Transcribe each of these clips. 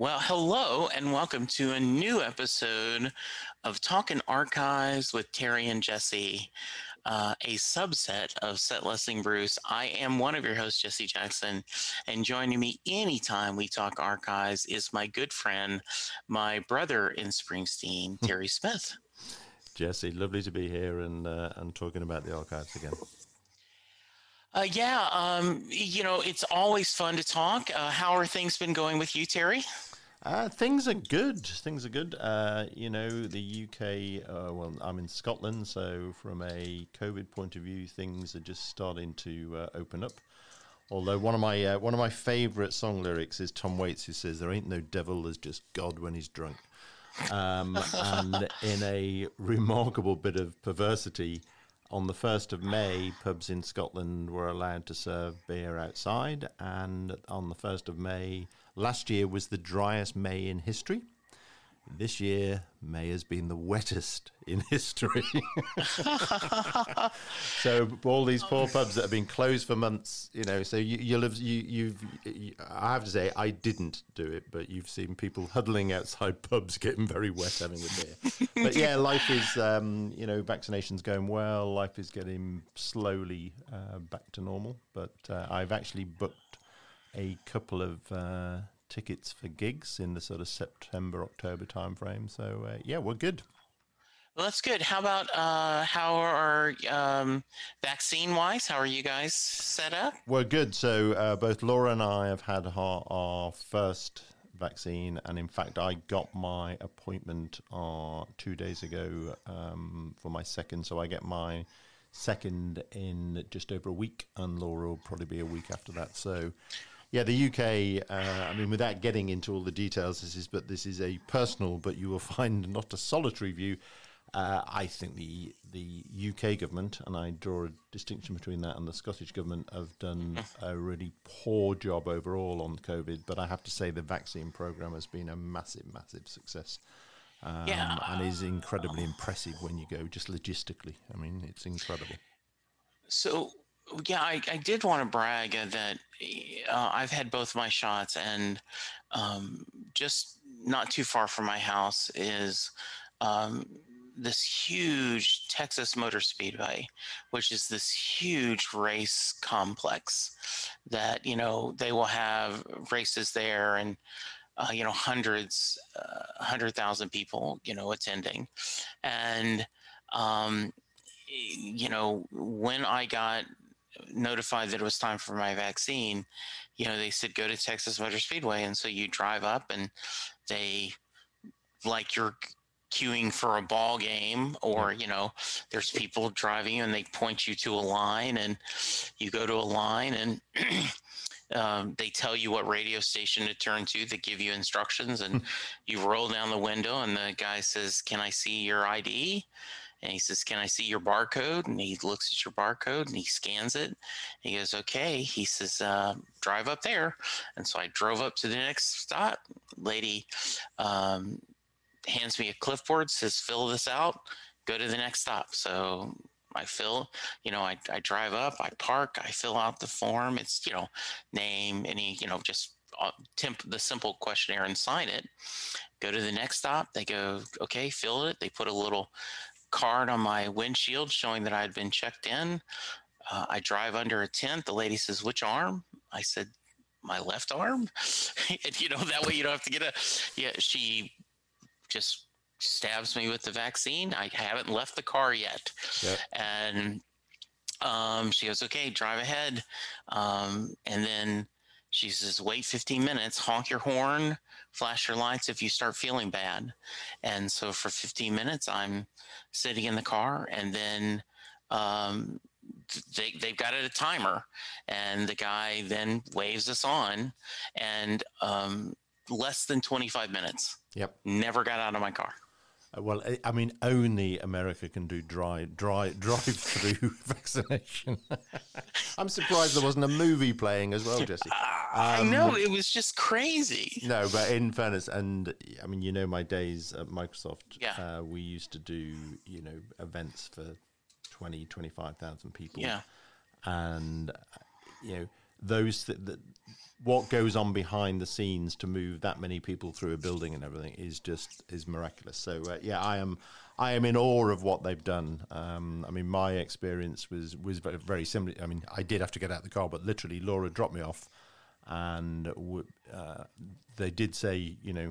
Well, hello and welcome to a new episode of Talking Archives with Terry and Jesse, uh, a subset of Set Listing Bruce. I am one of your hosts, Jesse Jackson, and joining me anytime we talk archives is my good friend, my brother in Springsteen, Terry Smith. Jesse, lovely to be here and uh, and talking about the archives again. Uh, yeah, um, you know, it's always fun to talk. Uh, how are things been going with you, Terry? Uh, things are good. Things are good. Uh, you know, the UK. Uh, well, I'm in Scotland, so from a COVID point of view, things are just starting to uh, open up. Although one of my uh, one of my favourite song lyrics is Tom Waits, who says, "There ain't no devil, there's just God when he's drunk." Um, and in a remarkable bit of perversity, on the 1st of May, pubs in Scotland were allowed to serve beer outside. And on the 1st of May, last year was the driest May in history. This year, May has been the wettest in history. so all these poor pubs that have been closed for months, you know. So you, you'll have you, you've. You, I have to say, I didn't do it, but you've seen people huddling outside pubs, getting very wet, having a beer. but yeah, life is, um, you know, vaccinations going well. Life is getting slowly uh, back to normal. But uh, I've actually booked a couple of uh, tickets for gigs in the sort of September October timeframe. So uh, yeah, we're good. Well, that's good. How about uh, how are um, vaccine wise? How are you guys set up? We're good. So uh, both Laura and I have had our, our first vaccine, and in fact, I got my appointment uh, two days ago um, for my second. So I get my second in just over a week, and Laura will probably be a week after that. So. Yeah, the UK. Uh, I mean, without getting into all the details, this is but this is a personal, but you will find not a solitary view. Uh, I think the the UK government, and I draw a distinction between that and the Scottish government, have done a really poor job overall on COVID. But I have to say the vaccine program has been a massive, massive success. Um, Yeah. and is incredibly impressive when you go just logistically. I mean, it's incredible. So, yeah, I, I did want to brag uh, that uh, I've had both my shots, and um, just not too far from my house is um, this huge Texas Motor Speedway, which is this huge race complex that, you know, they will have races there and, uh, you know, hundreds, uh, 100,000 people, you know, attending. And, um, you know, when I got notified that it was time for my vaccine, you know, they said go to Texas Motor Speedway, and so you drive up, and they like you're queuing for a ball game, or you know, there's people driving, you and they point you to a line, and you go to a line, and um, they tell you what radio station to turn to. They give you instructions, and you roll down the window, and the guy says, "Can I see your ID?" And he says, Can I see your barcode? And he looks at your barcode and he scans it. He goes, Okay. He says, uh, Drive up there. And so I drove up to the next stop. Lady um, hands me a clipboard, says, Fill this out, go to the next stop. So I fill, you know, I, I drive up, I park, I fill out the form. It's, you know, name, any, you know, just uh, temp, the simple questionnaire and sign it. Go to the next stop. They go, okay, fill it. They put a little card on my windshield showing that I had been checked in. Uh, I drive under a tent. The lady says, "Which arm?" I said, "My left arm." and you know that way you don't have to get a. Yeah, she just stabs me with the vaccine. I haven't left the car yet, Yep. and um, she goes, "Okay, drive ahead," um, and then. She says, wait 15 minutes, honk your horn, flash your lights if you start feeling bad. And so for 15 minutes, I'm sitting in the car and then um, they, they've got it a timer and the guy then waves us on and um, less than 25 minutes Yep. never got out of my car Well, I- I mean, only America can do dry, dry, drive-through vaccination. I'm surprised there wasn't a movie playing as well, Jesse. I know it was just crazy. No, but in fairness, and I mean, you know, my days at Microsoft, Yeah. uh, we used to do, you know, events for 20, 25,000 people. Yeah. And, uh, you know, those, th- that what goes on behind the scenes to move that many people through a building and everything is just, is miraculous. So, uh, yeah, I am, I am in awe of what they've done. Um, I mean, my experience was, was very, very similar. I mean, I did have to get out of the car, but literally Laura dropped me off and w- uh, they did say, you know,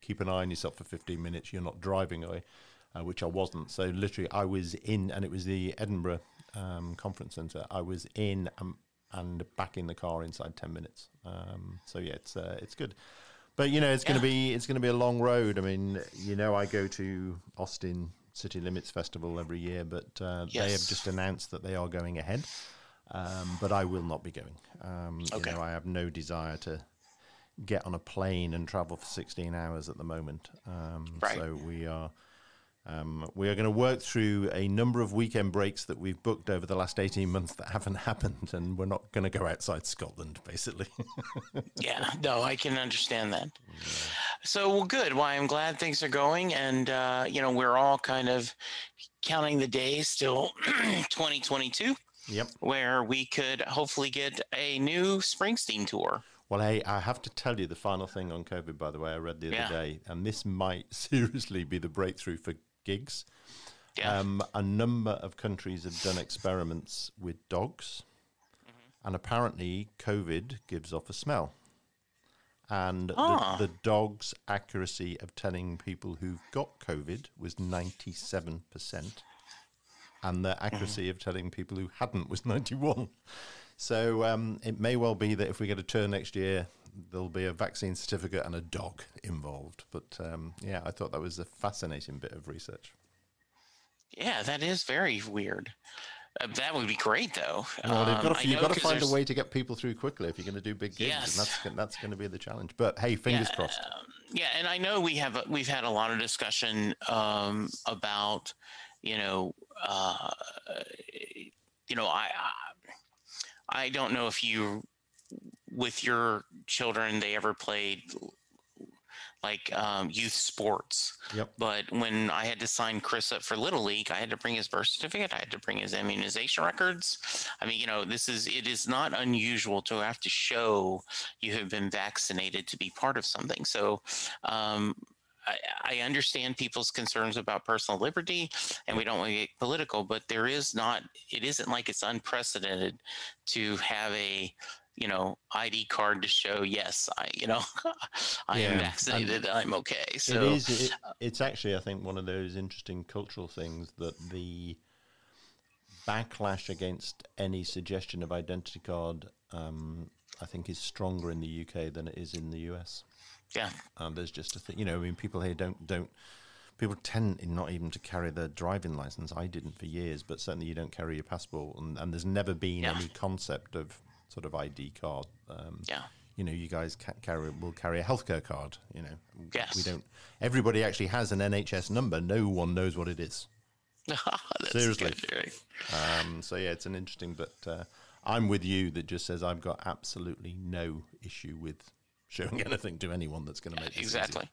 keep an eye on yourself for 15 minutes. You're not driving away, uh, which I wasn't. So literally, I was in, and it was the Edinburgh um, Conference Centre. I was in um, and back in the car inside 10 minutes. Um, so yeah, it's uh, it's good. But you know, it's going to be it's going to be a long road. I mean, you know, I go to Austin City Limits Festival every year, but uh, they have just announced that they are going ahead. Um, but I will not be going. Um, Okay. You know, I have no desire to get on a plane and travel for 16 hours at the moment. Um, Right. So we are um, we are going to work through a number of weekend breaks that we've booked over the last 18 months that haven't happened, and we're not going to go outside Scotland, basically. Yeah, no, I can understand that. So, well, good. Well, I'm glad things are going, and uh, you know, we're all kind of counting the days till 2022, yep. where we could hopefully get a new Springsteen tour. Well, hey, I have to tell you the final thing on COVID, by the way, I read the other Yeah. day, and this might seriously be the breakthrough for gigs. Yeah. Um, a number of countries have done experiments with dogs, and apparently, COVID gives off a smell. And Ah. the, the dog's accuracy of telling people who've got COVID was 97%, and the accuracy of telling people who hadn't was 91. So um, it may well be that if we get a turn next year, there'll be a vaccine certificate and a dog involved. But um, yeah, I thought that was a fascinating bit of research. Yeah, that is very weird. Uh, that would be great, though. Well, you've Um, got to, you've got to find a way to get people through quickly if you're going to do big gigs, Yes. and that's that's going to be the challenge. But hey, fingers Yeah, crossed. um, yeah, and I know we have we've had a lot of discussion um, about you know uh, you know I I I don't know if you with your children they ever played like um, youth sports. Yep. But when I had to sign Chris up for Little League, I had to bring his birth certificate. I had to bring his immunization records. I mean, you know, this is it is not unusual to have to show you have been vaccinated to be part of something. So. Um, I, I understand people's concerns about personal liberty, and we don't want to get political, but there is not. It isn't like it's unprecedented to have a, you know, ID card to show yes, I, you know, I Yeah, am and- vaccinated. I'm okay. So it is. It, it's actually, I think, one of those interesting cultural things that the backlash against any suggestion of identity card, um, I think, is stronger in the UK than it is in the US. yeah, Um, there's just a thing, you know. I mean, people here don't don't. People tend not even to carry their driving license. I didn't for years, but certainly you don't carry your passport, and, and there's never been Yeah. any concept of sort of ID card. Um, yeah. you know, you guys ca- carry will carry a healthcare card. You know, yes. we don't. Everybody actually has an NHS number. No one knows what it is. Seriously. Um, so yeah, it's an interesting. But uh, I'm with you that just says I've got absolutely no issue with showing anything to anyone that's going to make exactly.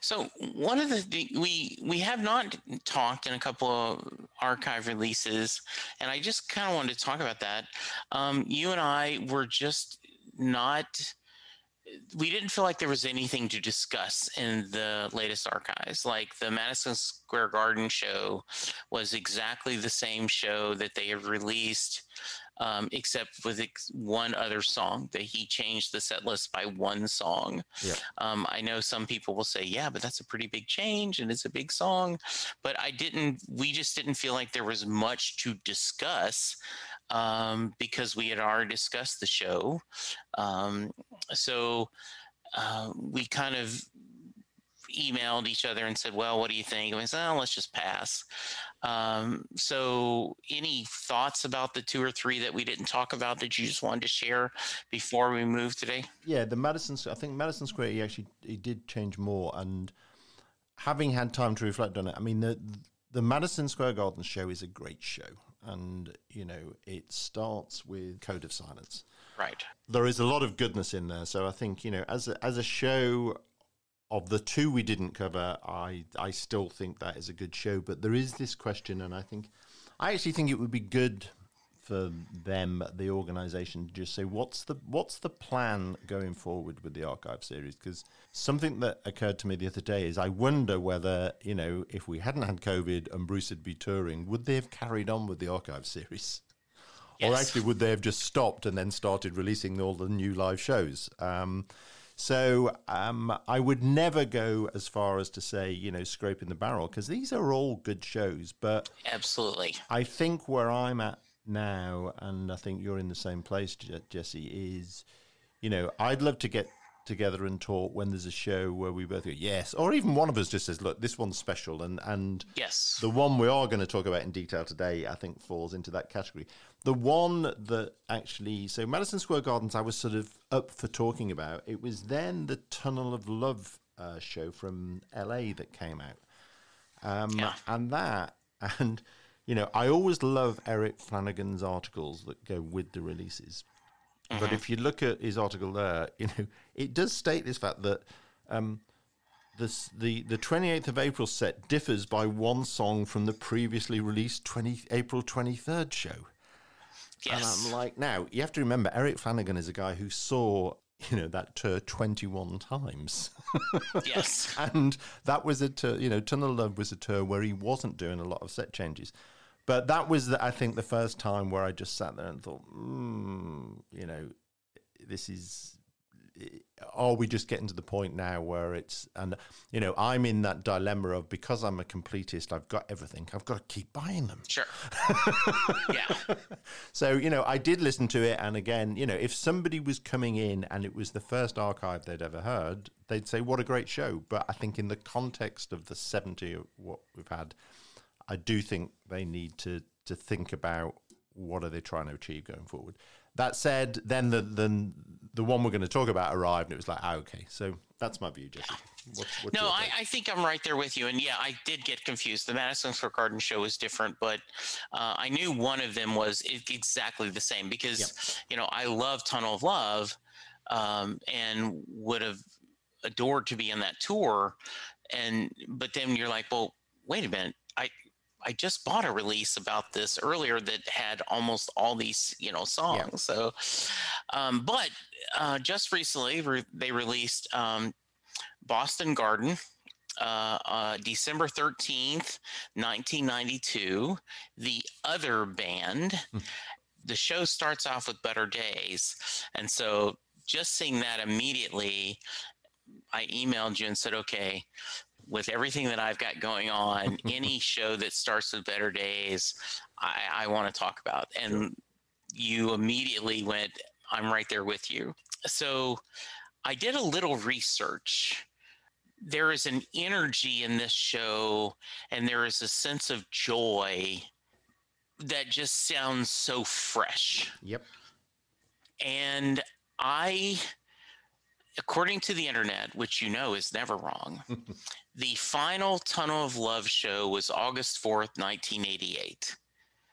So one of the we we have not talked in a couple of archive releases, and I just kind of wanted to talk about that. Um, you and I were just not. We didn't feel like there was anything to discuss in the latest archives. Like the Madison Square Garden show was exactly the same show that they have released um, except with ex- one other song that he changed the set list by one song. Yeah. Um, I know some people will say, yeah, but that's a pretty big change and it's a big song. But I didn't, we just didn't feel like there was much to discuss um, because we had already discussed the show. Um, so uh, we kind of emailed each other and said, well, what do you think? And we said, oh, let's just pass. Um, so, any thoughts about the two or three that we didn't talk about that you just wanted to share before we move today? Yeah, the Madison. I think Madison Square. He actually he did change more, and having had time to reflect on it, I mean the the Madison Square Garden show is a great show, and you know it starts with Code of Silence. Right. There is a lot of goodness in there, so I think you know as a, as a show of the two we didn't cover, I I still think that is a good show. But there is this question, and I think I actually think it would be good for them, the organisation, to just say what's the what's the plan going forward with the archive series? Because something that occurred to me the other day is I wonder whether you know if we hadn't had COVID and Bruce had been touring, would they have carried on with the archive series? Or actually, would they have just stopped and then started releasing all the new live shows? Um, so um, I would never go as far as to say, you know, scraping the barrel, because these are all good shows. But Absolutely. I think where I'm at now, and I think you're in the same place, Jesse, is, you know, I'd love to get together and talk when there's a show where we both go, yes, or even one of us just says, look, this one's special. And, and Yes. the one we are going to talk about in detail today, I think, falls into that category. The one that actually, so Madison Square Gardens, I was sort of up for talking about. It was then the Tunnel of Love uh, show from LA that came out. Um, Yeah. And that, and, you know, I always love Erik Flannigan's articles that go with the releases. But if you look at his article there, you know, it does state this fact that um, this, the the 28th of April set differs by one song from the previously released 20 April 23rd show. And I'm like, now you have to remember, Erik Flannigan is a guy who saw you know that tour 21 times, yes. and that was a tour. You know, Tunnel of Love was a tour where he wasn't doing a lot of set changes. But that was, the, I think, the first time where I just sat there and thought, mm, you know, this is Oh, are we just getting to the point now where it's and you know i'm in that dilemma of because i'm a completist i've got everything i've got to keep buying them Sure. yeah. so you know i did listen to it and again you know if somebody was coming in and it was the first archive they'd ever heard they'd say what a great show but i think in the context of the 70 of what we've had i do think they need to to think about what are they trying to achieve going forward that said then the then the one we're going to talk about arrived and it was like ah, okay so that's my view jesse what's, what's No, I. I think I'm right there with you. And yeah, I did get confused. The Madison Square Garden show was different, but uh, I knew one of them was exactly the same because, you know, I love Tunnel of Love um, and would have adored to be on that tour. And, but then you're like, well, wait a minute. I, I just bought a release about this earlier that had almost all these, you know, songs. So, um, but uh, just recently re- they released um, Boston Garden, uh, uh, December 13th, 1992. The other band. The show starts off with Better Days. And so just seeing that immediately, I emailed you and said, okay, with everything that I've got going on, any show that starts with Better Days, I, I want to talk about. And you immediately went, I'm right there with you. So I did a little research. There is an energy in this show, and there is a sense of joy that just sounds so fresh. yep And I, according to the internet, which you know is never wrong, the final Tunnel of Love show was August 4th, 1988.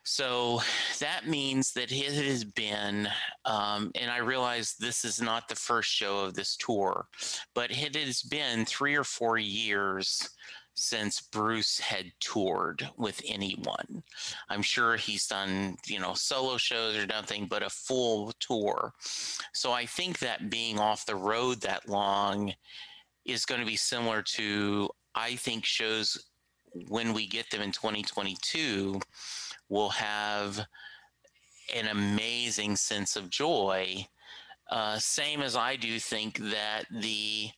So that means that it has been, um, and I realize this is not the first show of this tour, but it has been three or four years since Bruce had toured with anyone. I'm sure he's done, you know, solo shows or nothing but a full tour. So I think that being off the road that long is going to be similar to, I think, shows when we get them in 2022 will have an amazing sense of joy. Uh, same as I do think that the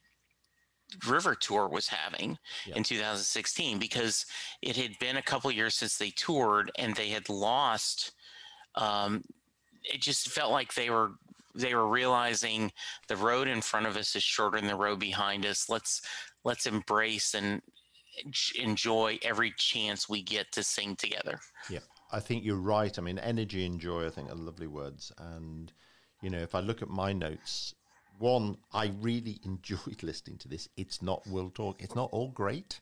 River Tour was having Yeah. in 2016 because it had been a couple years since they toured and they had lost. Um, it just felt like they were they were realizing the road in front of us is shorter than the road behind us. Let's let's embrace and enjoy every chance we get to sing together. Yeah, I think you're right. I mean, energy and joy, I think, are lovely words. And, you know, if I look at my notes, one, I really enjoyed listening to this. It's not World Talk, it's not all great.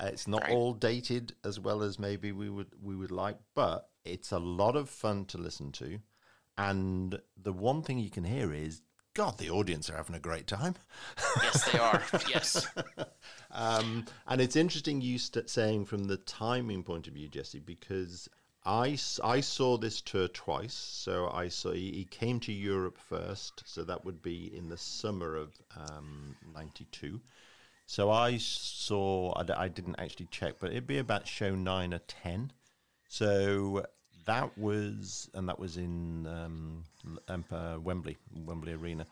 It's not Right. all dated as well as maybe we would we would like, but it's a lot of fun to listen to. And the one thing you can hear is, God, the audience are having a great time. Yes, they are. yes. Um, and it's interesting you st- saying from the timing point of view, Jesse, because I, I saw this tour twice. So I saw he, he came to Europe first, so that would be in the summer of um, '92. So I saw I, didn't actually check, but it'd be about show nine or ten. So that was and that was in um, Wembley, Wembley Arena,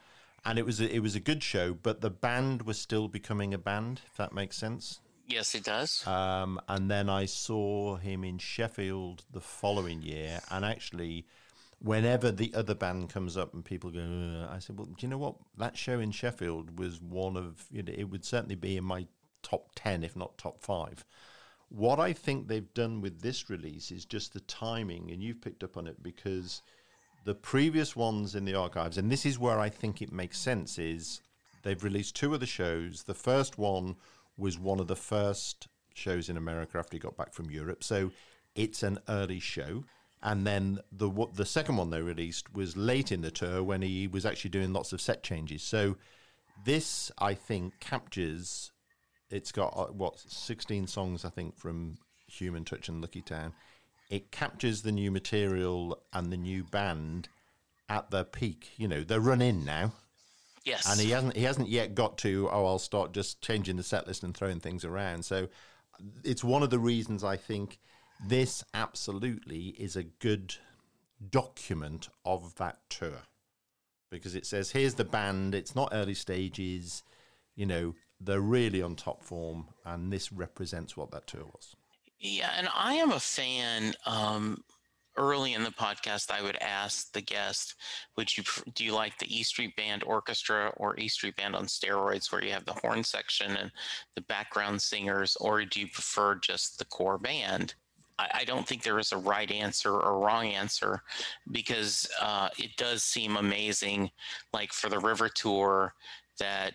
and it was a, it was a good show. But the band was still becoming a band, if that makes sense. Yes, it does. Um, and then I saw him in Sheffield the following year, and actually. Whenever the other band comes up and people go, "Ugh," I said, "Well, do you know what? That show in Sheffield was one of you know, it would certainly be in my top ten, if not top five. What I think they've done with this release is just the timing, and you've picked up on it because the previous ones in the archives, and this is where I think it makes sense, is they've released two of the shows. The first one was one of the first shows in America after he got back from Europe, so it's an early show. And then the the second one they released was late in the tour when he was actually doing lots of set changes. So this, I think, captures it's got uh, what 16 songs i think from human touch and lucky town it captures the new material and the new band at their peak you know they're run in now Yes. and he hasn't he hasn't yet got to oh i'll start just changing the set list and throwing things around so it's one of the reasons i think this absolutely is a good document of that tour because it says here's the band it's not early stages you know they're really on top form and this represents what that tour was Yeah, and I am a fan. Um, early in the podcast, I would ask the guest, "Would you do you like the E Street Band Orchestra or E Street Band on steroids, where you have the horn section and the background singers, or do you prefer just the core band?" I, I don't think there is a right answer or wrong answer because uh, it does seem amazing, like for the River Tour, that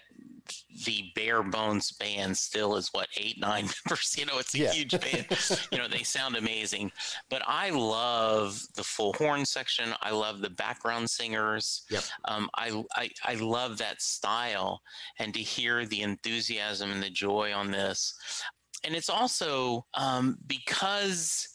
the bare bones band still is what eight nine members you know it's a Yeah. huge band. You know they sound amazing. But i love the full horn section. I love the background singers. Yep. um, I, I i love that style and to hear the enthusiasm and the joy on this. And it's also um, because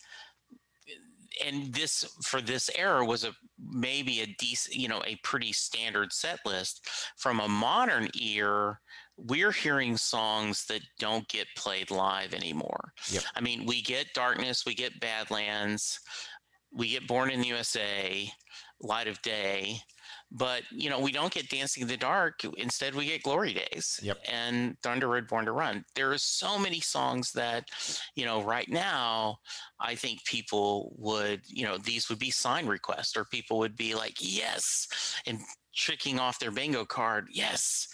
and this for this era was a maybe a decent you know a pretty standard set list from a modern ear we're hearing songs that don't get played live anymore Yep. i mean we get darkness we get badlands we get born in the usa light of day but you know we don't get dancing in the dark instead we get glory days Yep. and thunder road born to run there are so many songs that you know right now i think people would you know these would be sign requests or people would be like yes and tricking off their bingo card yes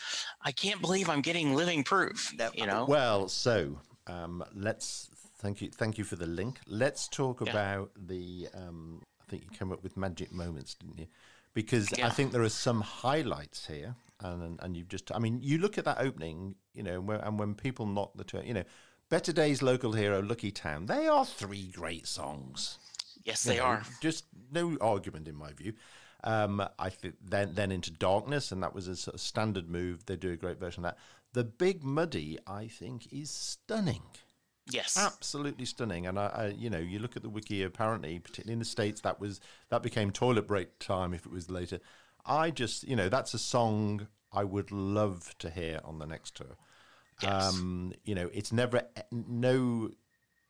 i can't believe i'm getting living proof you know well so um, let's thank you thank you for the link let's talk Yeah. about the um, i think you came up with magic moments didn't you because i think there are some highlights here and and you've just i mean you look at that opening you know when, and when people knock the tour you know better days local hero lucky town they are three great songs yes you they know, are Just no argument in my view. Um, I think then then into darkness, and that was a sort of standard move. They do a great version of that. The Big Muddy, I think, is stunning, yes absolutely stunning. And I, I, you know, you look at the wiki. Apparently, particularly in the states, that was that became toilet break time if it was later. I just, you know, that's a song I would love to hear on the next tour. Yes. Um, you know, it's never no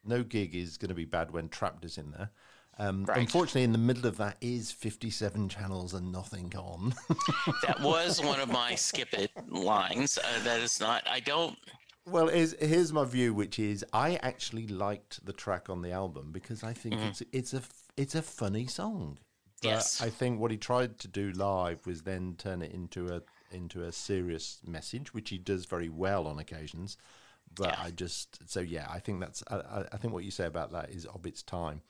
no gig is going to be bad when Trapped is in there. Um, Right. Unfortunately, in the middle of that is 57 channels and nothing on. that was one of my skip it lines uh, that is not i don't well, here's, here's my view, which is I actually liked the track on the album because I think mm-hmm. it's it's a it's a funny song. But Yes. I think what he tried to do live was then turn it into a into a serious message, which he does very well on occasions. But Yeah. I just so yeah, I think that's I, I- think what you say about that is of its time.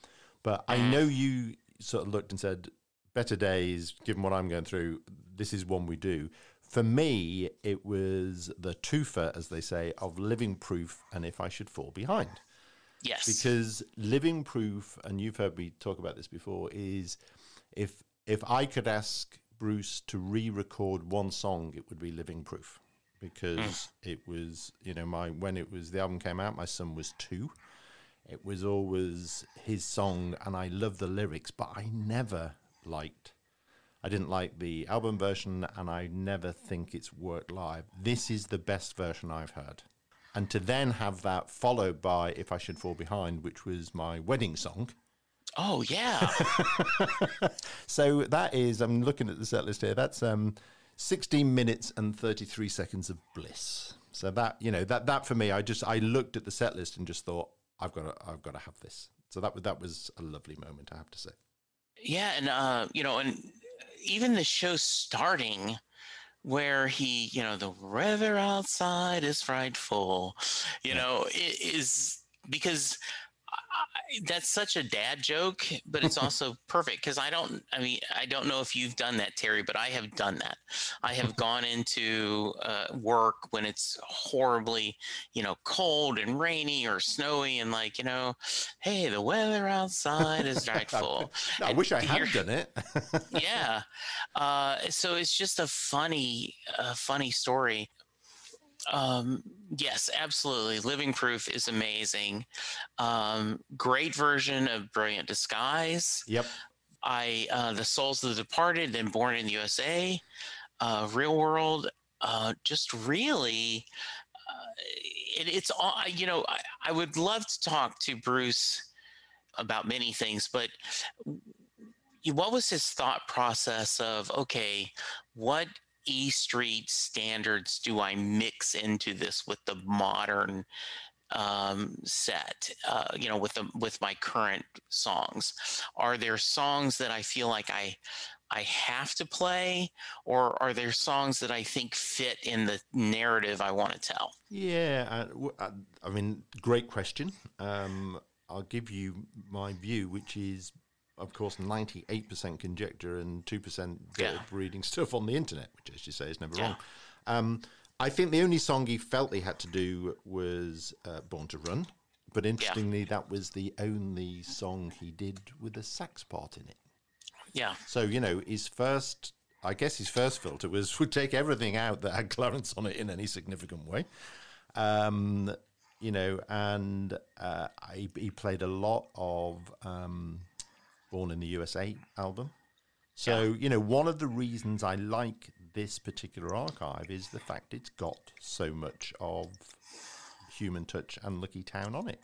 But. I mm. know you sort of looked and said, "Better days." Given what I'm going through, this is one we do. For me, it was the twofer, as they say, of living proof and if I should fall behind. Yes. Because living proof, and you've heard me talk about this before, is if if I could ask Bruce to re-record one song, it would be living proof. Because mm. it was, you know, my when it was the album came out, my son was two. It was always his song, and I love the lyrics, but I never liked I didn't like the album version, and I never think it's worked live. This is the best version I've heard. And to then have that followed by If I Should Fall Behind, which was my wedding song. oh yeah. So that is, I'm looking at the set list here, that's um, 16 minutes and 33 seconds of bliss. So that, you know, that, that for me, I just, I looked at the set list and just thought, I've got to, I've got to have this. So that, was that was a lovely moment, I have to say. Yeah, and uh, you know, and even the show starting where he, you know, the weather outside is frightful, you know, it is because I, that's such a dad joke, but it's also perfect because I don't, I mean, I don't know if you've done that, Terry, but I have done that. I have gone into uh, work when it's horribly, you know, cold and rainy or snowy and like, you know, hey, the weather outside is frightful. I And wish I had done it. yeah. Uh, so it's just a funny, uh, funny story. Um, yes, absolutely. Living Proof is amazing. Um, great version of Brilliant Disguise. yep. I, uh, The Souls of the Departed, then Born in the USA, uh, Real World. Uh, just really, uh, it, it's all, I- you know, I, I would love to talk to Bruce about many things, but what was his thought process of okay what e street standards do i mix into this with the modern um, set uh, you know with the with my current songs are there songs that i feel like i i have to play or are there songs that i think fit in the narrative i want to tell Yeah, uh, uh, I mean, great question. Um, I'll give you my view, which is, of course, 98% conjecture and 2% Yeah. reading stuff on the internet, which, as you say, is never Yeah. wrong. Um, I think the only song he felt he had to do was uh, Born to Run. But interestingly, that was the only song he did with a sax part in it. yeah So, you know, his first, I guess his first filter was would take everything out that had Clarence on it in any significant way. Um, you know, and uh, I, he played a lot of um, Born in the USA album. So, you know, one of the reasons I like this particular archive is the fact it's got so much of human touch and Lucky Town on it.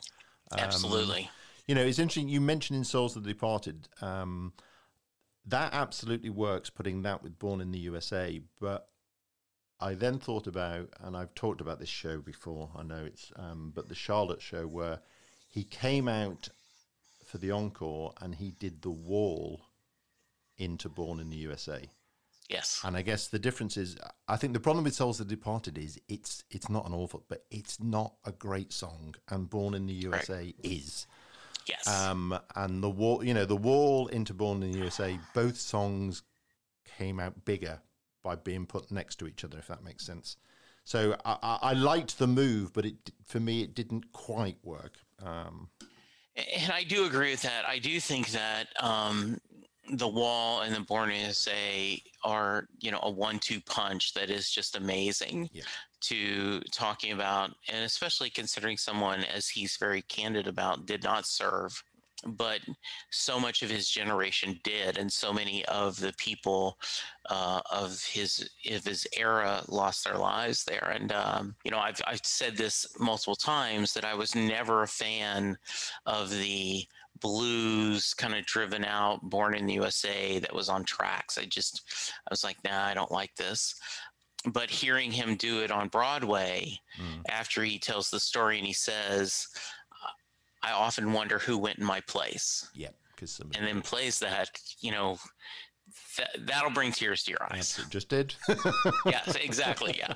absolutely You know, it's interesting. You mentioned in Souls of the Departed, um, that absolutely works. Putting that with Born in the USA, but I then thought about, and I've talked about this show before. I know it's, um, but the Charlotte show where he came out for the encore and he did the wall into Born in the USA. yes And I guess the difference is, I think the problem with Souls of the Departed is it's it's not an awful, but it's not a great song. And Born in the USA is. yes Um, and the wall, you know, the wall into Born in the USA, both songs came out bigger by being put next to each other, if that makes sense. So I, I, I liked the move, but it for me it didn't quite work. Um, And I do agree with that. I do think that um, the wall and the Born is a are, you know, a one-two punch that is just amazing Yeah. to talking about, and especially considering someone, as he's very candid about, did not serve, but so much of his generation did, and so many of the people uh, of his of his era lost their lives there. And um, you know, I've I've said this multiple times that I was never a fan of the blues kind of driven out born in the usa that was on tracks i just i was like nah i don't like this but hearing him do it on broadway Mm. after he tells the story and he says i often wonder who went in my place yeah, because and then plays that you know Th- that'll bring tears to your eyes. It just did. yes, exactly. Yeah.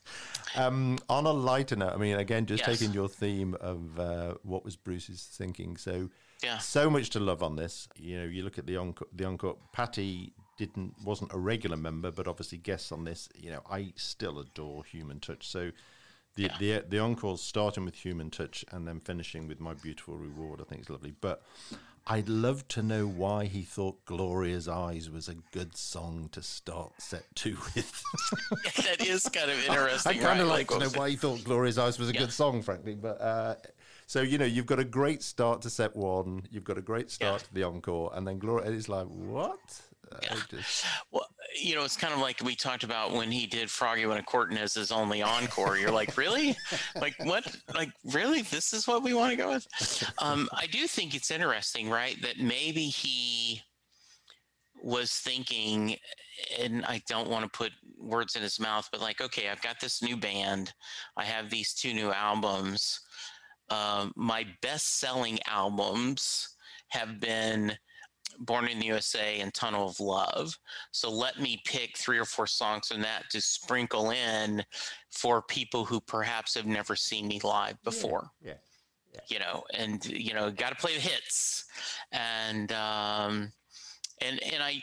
um, on a lighter note, I mean, again, just Yes. taking your theme of uh, what was Bruce's thinking. So, Yeah. so much to love on this. You know, you look at the encore. The encore. Patty didn't wasn't a regular member, but obviously guests on this. You know, I still adore Human Touch. So. The, Yeah. the the encores starting with human touch and then finishing with my beautiful reward I think is lovely but I'd love to know why he thought Gloria's Eyes was a good song to start set two with. that is kind of interesting. I interesting. kind of right? like to know why he thought Gloria's Eyes was a Yeah. good song, frankly. But uh, so you know, you've got a great start to set one, you've got a great start Yeah. to the encore, and then Gloria is like, "What?" I just- Well, you know, it's kind of like we talked about when he did Froggy Went a Courtin is his only encore. You're like, really? Like what? Like really? This is what we want to go with? Um, I do think it's interesting, right? That maybe he was thinking, and I don't want to put words in his mouth, but like, okay, I've got this new band, I have these two new albums. Um, my best-selling albums have been Born in the USA and Tunnel of Love. So let me pick three or four songs from that to sprinkle in for people who perhaps have never seen me live before. yeah. You know, and you know, got to play the hits, and um, and and I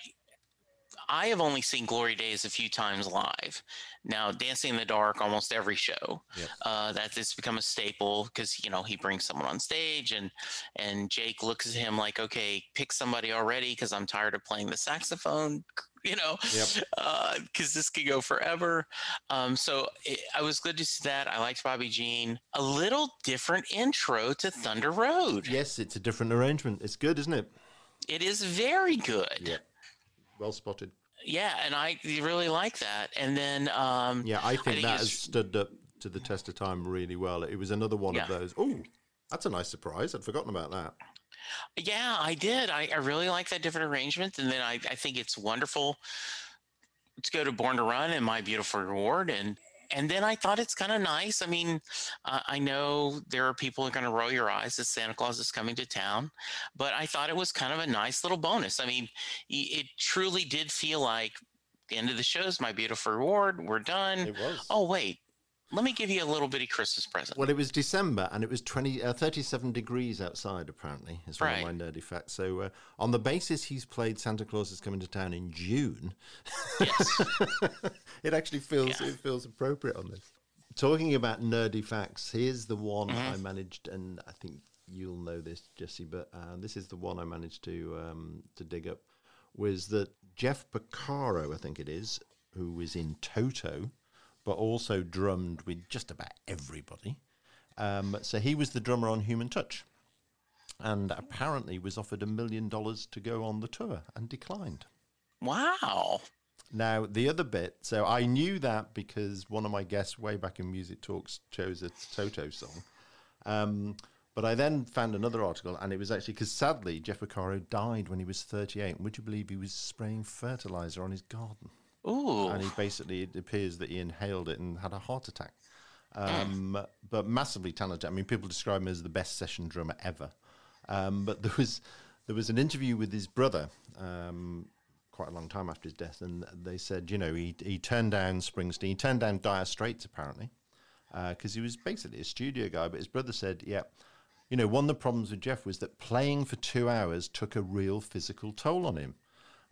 I have only seen Glory Days a few times live. Now, Dancing in the Dark, almost every show. Yep. Uh, that has become a staple because you know he brings someone on stage, and and Jake looks at him like, okay, pick somebody already because I'm tired of playing the saxophone. You know, Yep. because this could go forever. Um, so it, I was good to see that. I liked Bobby Jean. A little different intro to Thunder Road. Yes, it's a different arrangement. It's good, isn't it? It is very good. Yeah. Well spotted. Yeah, and I really like that. And then, um, Yeah, I think, think that has stood up to the test of time really well. It was another one of those. Oh, that's a nice surprise. I'd forgotten about that. yeah, I did. I, I really like that different arrangement. And then I, I think it's wonderful to go to Born to Run and My Beautiful Reward. And and then I thought it's kind of nice. I mean, uh, I know there are people who are going to roll your eyes that Santa Claus is coming to town, but I thought it was kind of a nice little bonus. I mean, it truly did feel like the end of the show is My Beautiful Reward. We're done. It was. Oh, wait. Let me give you a little bitty Christmas present. Well, it was December and it was 20, uh, 37 degrees outside, apparently, is one Right. of my nerdy facts. So, uh, on the basis he's played Santa Claus is Coming to Town in June, Yes. it actually feels Yeah. it feels appropriate on this. Talking about nerdy facts, here's the one Mm-hmm. I managed, and I think you'll know this, Jesse, but uh, this is the one I managed to um, to dig up. Was that Jeff Porcaro, I think it is, who was in Toto, but also drummed with just about everybody. Um, so he was the drummer on Human Touch, and apparently was offered a million dollars to go on the tour and declined. wow. Now, the other bit, so I knew that because one of my guests way back in Music Talks chose a Toto song. Um, but I then found another article, and it was actually because sadly, Jeff Porcaro died when he was 38. And would you believe he was spraying fertilizer on his garden? Ooh. And he basically, it appears that he inhaled it and had a heart attack. Um, But massively talented. I mean, people describe him as the best session drummer ever. Um, but there was there was an interview with his brother um, quite a long time after his death, and they said, you know, he he turned down Springsteen, he turned down Dire Straits apparently, because he was basically a studio guy. But his brother said, yeah. You know, one of the problems with Jeff was that playing for two hours took a real physical toll on him.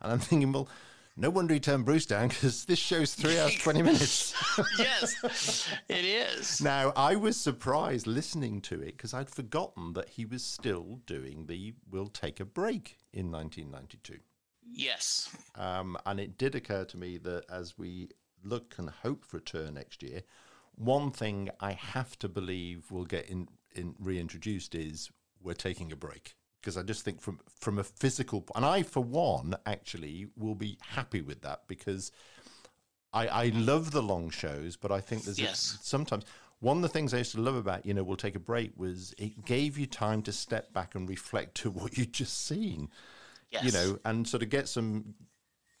And I'm thinking, well, no wonder he turned Bruce down because this show's three hours, 20 minutes. yes, it is. Now, I was surprised listening to it because I'd forgotten that he was still doing the We'll Take a Break in 1992. Yes. Um, and it did occur to me that as we look and hope for a tour next year, one thing I have to believe will get in, in reintroduced is we're taking a break. Because I just think from from a physical, and I for one actually will be happy with that because I, I love the long shows, but I think there's a- sometimes one of the things I used to love about you know we'll take a break was it gave you time to step back and reflect to what you'd just seen Yes. you know, and sort of get some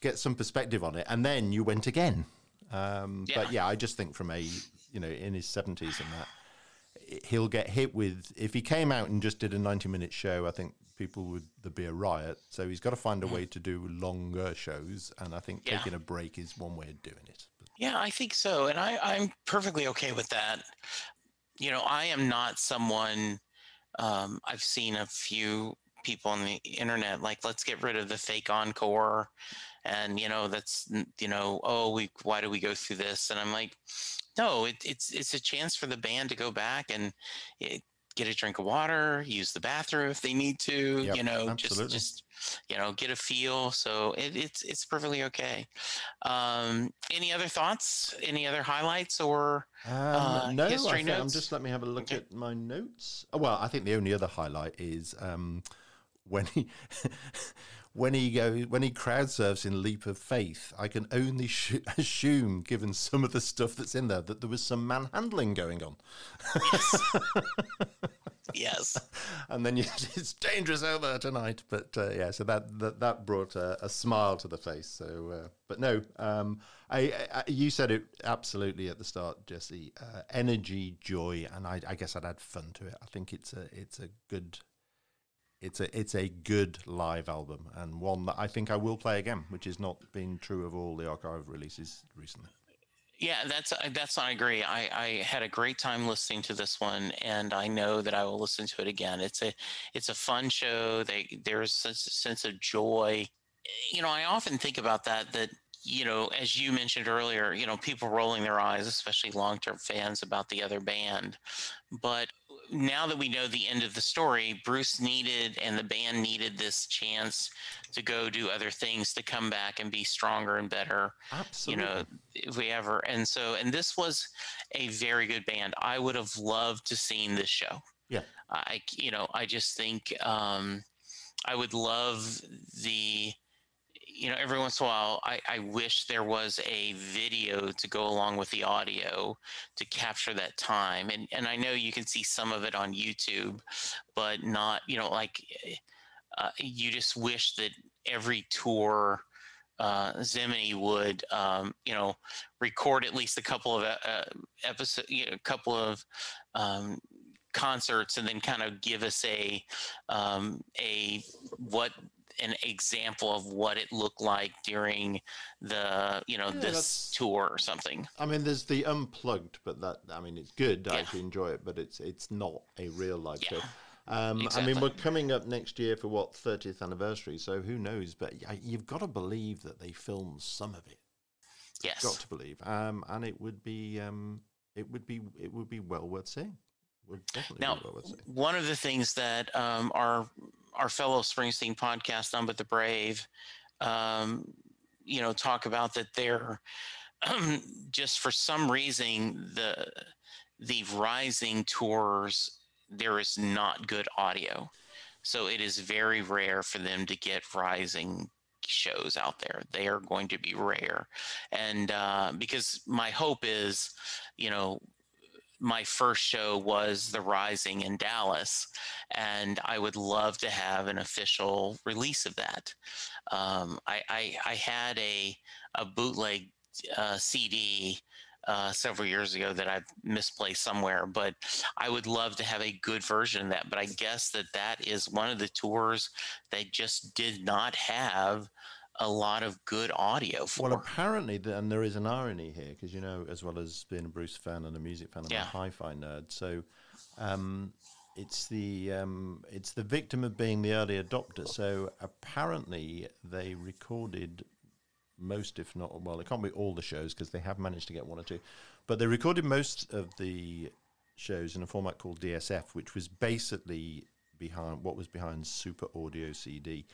get some perspective on it, and then you went again. Um, But Yeah. yeah, I just think from a you know in his seventies and that he'll get hit with if he came out and just did a ninety minute show. I think people would there'd be a riot. So he's got to find a way to do longer shows, and I think Yeah. taking a break is one way of doing it. But Yeah, I think so. And I, I'm perfectly okay with that. You know, I am not someone, um, I've seen a few people on the internet like, let's get rid of the fake encore. And, you know, that's, you know, oh, we, why do we go through this? And I'm like, no, it, it's, it's a chance for the band to go back and it, get a drink of water, use the bathroom if they need to, Yep, you know, absolutely. just, just, you know, get a feel. So it, it's, it's perfectly okay. Um, any other thoughts? Any other highlights or Um, Uh, no, history think, I'm notes? just let me have a look Okay. at my notes. Oh, well, I think the only other highlight is um, when he when he goes when he crowd surfs in Leap of Faith. I can only sh- assume, given some of the stuff that's in there, that there was some manhandling going on. yes? yes and then you, it's dangerous out there tonight. But uh, yeah, so that that, that brought a, a smile to the face. So, uh, but no, um, I, I you said it absolutely at the start, Jesse. Uh, energy, joy, and I, I guess I'd add fun to it. I think it's a it's a good. It's a it's a good live album and one that I think I will play again, which has not been true of all the archive releases recently. Yeah, that's that's I agree. I, I had a great time listening to this one, and I know that I will listen to it again. It's a it's a fun show. They there's such a sense of joy. You know, I often think about that. That you know, as you mentioned earlier, you know, people rolling their eyes, especially long term fans, about the other band. But now that we know the end of the story, Bruce needed and the band needed this chance to go do other things to come back and be stronger and better Absolutely. you know if we ever and so and this was a very good band i would have loved to seen this show Yeah. i you know i just think um i would love the you know every once in a while i i wish there was a video to go along with the audio to capture that time and and i know you can see some of it on youtube but not you know like uh, you just wish that every tour uh, Zimny would, um, you know, record at least a couple of uh, episode, you know, a couple of um, concerts, and then kind of give us a um, a what an example of what it looked like during the you know Yeah, this tour or something. I mean, there's the unplugged, but that I mean, it's good. I actually enjoy it, but it's it's not a real live Yeah. show. Um, I mean, we're coming up next year for what 30th anniversary, so who knows? But you've got to believe that they filmed some of it. Yes. Got to believe, um, and it would be um, it would be it would be well worth seeing. Definitely Now, be well worth seeing. one of the things that um, our our fellow Springsteen podcast, None But the Brave, um, you know, talk about that they're just for some reason the the rising tours there is not good audio, so it is very rare for them to get rising shows out there. They are going to be rare, and uh, because my hope is, you know, my first show was The Rising in Dallas, and I would love to have an official release of that. Um, I, I, I had a a bootleg uh, CD uh, several years ago that I've misplaced somewhere, but I would love to have a good version of that. But I guess that that is one of the tours that just did not have a lot of good audio for. Well, apparently, and there is an irony here because you know, as well as being a Bruce fan and a music fan, I'm Yeah. a hi-fi nerd. So, um, it's the um, it's the victim of being the early adopter. So apparently, they recorded most, if not, well, it can't be all the shows because they have managed to get one or two, but they recorded most of the shows in a format called DSF, which was basically behind what was behind Super Audio CD.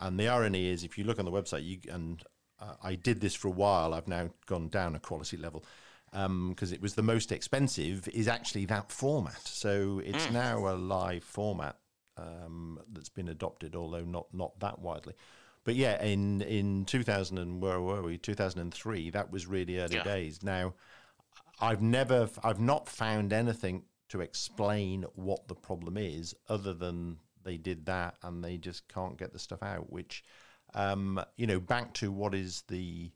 And the irony is, if you look on the website, you and uh, I did this for a while. I've now gone down a quality level because it was the most expensive. Is actually that format. So it's now a live format um, that's been adopted, although not not that widely. But yeah, in in 2000 and where were we? 2003. That was really early Yeah. days. Now, I've never, I've not found anything to explain what the problem is, other than they did that and they just can't get the stuff out. Which, um, you know, back to what is the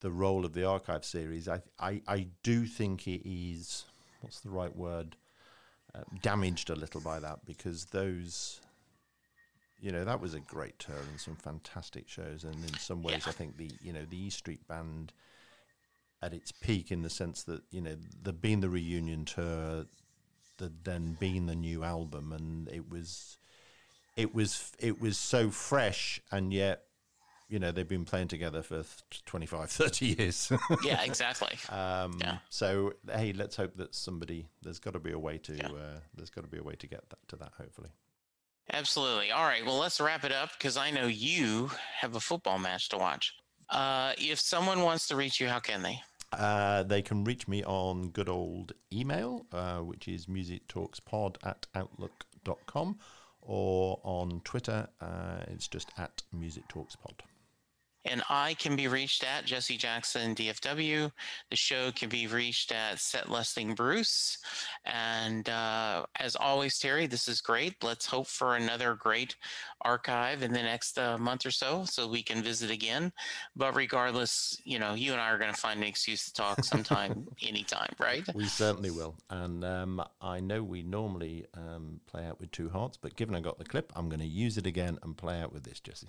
the role of the archive series. I I, I do think it is what's the right word uh, damaged a little by that because those you know that was a great tour and some fantastic shows. And in some ways, Yeah. I think the you know the E Street Band at its peak in the sense that you know the being the reunion tour, the then being the new album, and it was it was it was so fresh and yet you know they've been playing together for th- 25 30 years Yeah, exactly. um Yeah. so hey let's hope that somebody there's got to be a way to Yeah. uh, there's got to be a way to get that to that hopefully Absolutely. All right. Well, let's wrap it up because I know you have a football match to watch. Uh, if someone wants to reach you, how can they? uh, they can reach me on good old email uh, which is musictalkspod at outlook.com or on twitter uh, it's just at musictalkspod And I can be reached at Jesse Jackson DFW. The show can be reached at Set Lusting Bruce. And uh, as always, Terry, this is great. Let's hope for another great archive in the next uh, month or so so we can visit again. But regardless, you know, you and I are going to find an excuse to talk sometime, anytime, right? We certainly will. And um, I know we normally um, play out with two hearts, but given I got the clip, I'm going to use it again and play out with this, Jesse.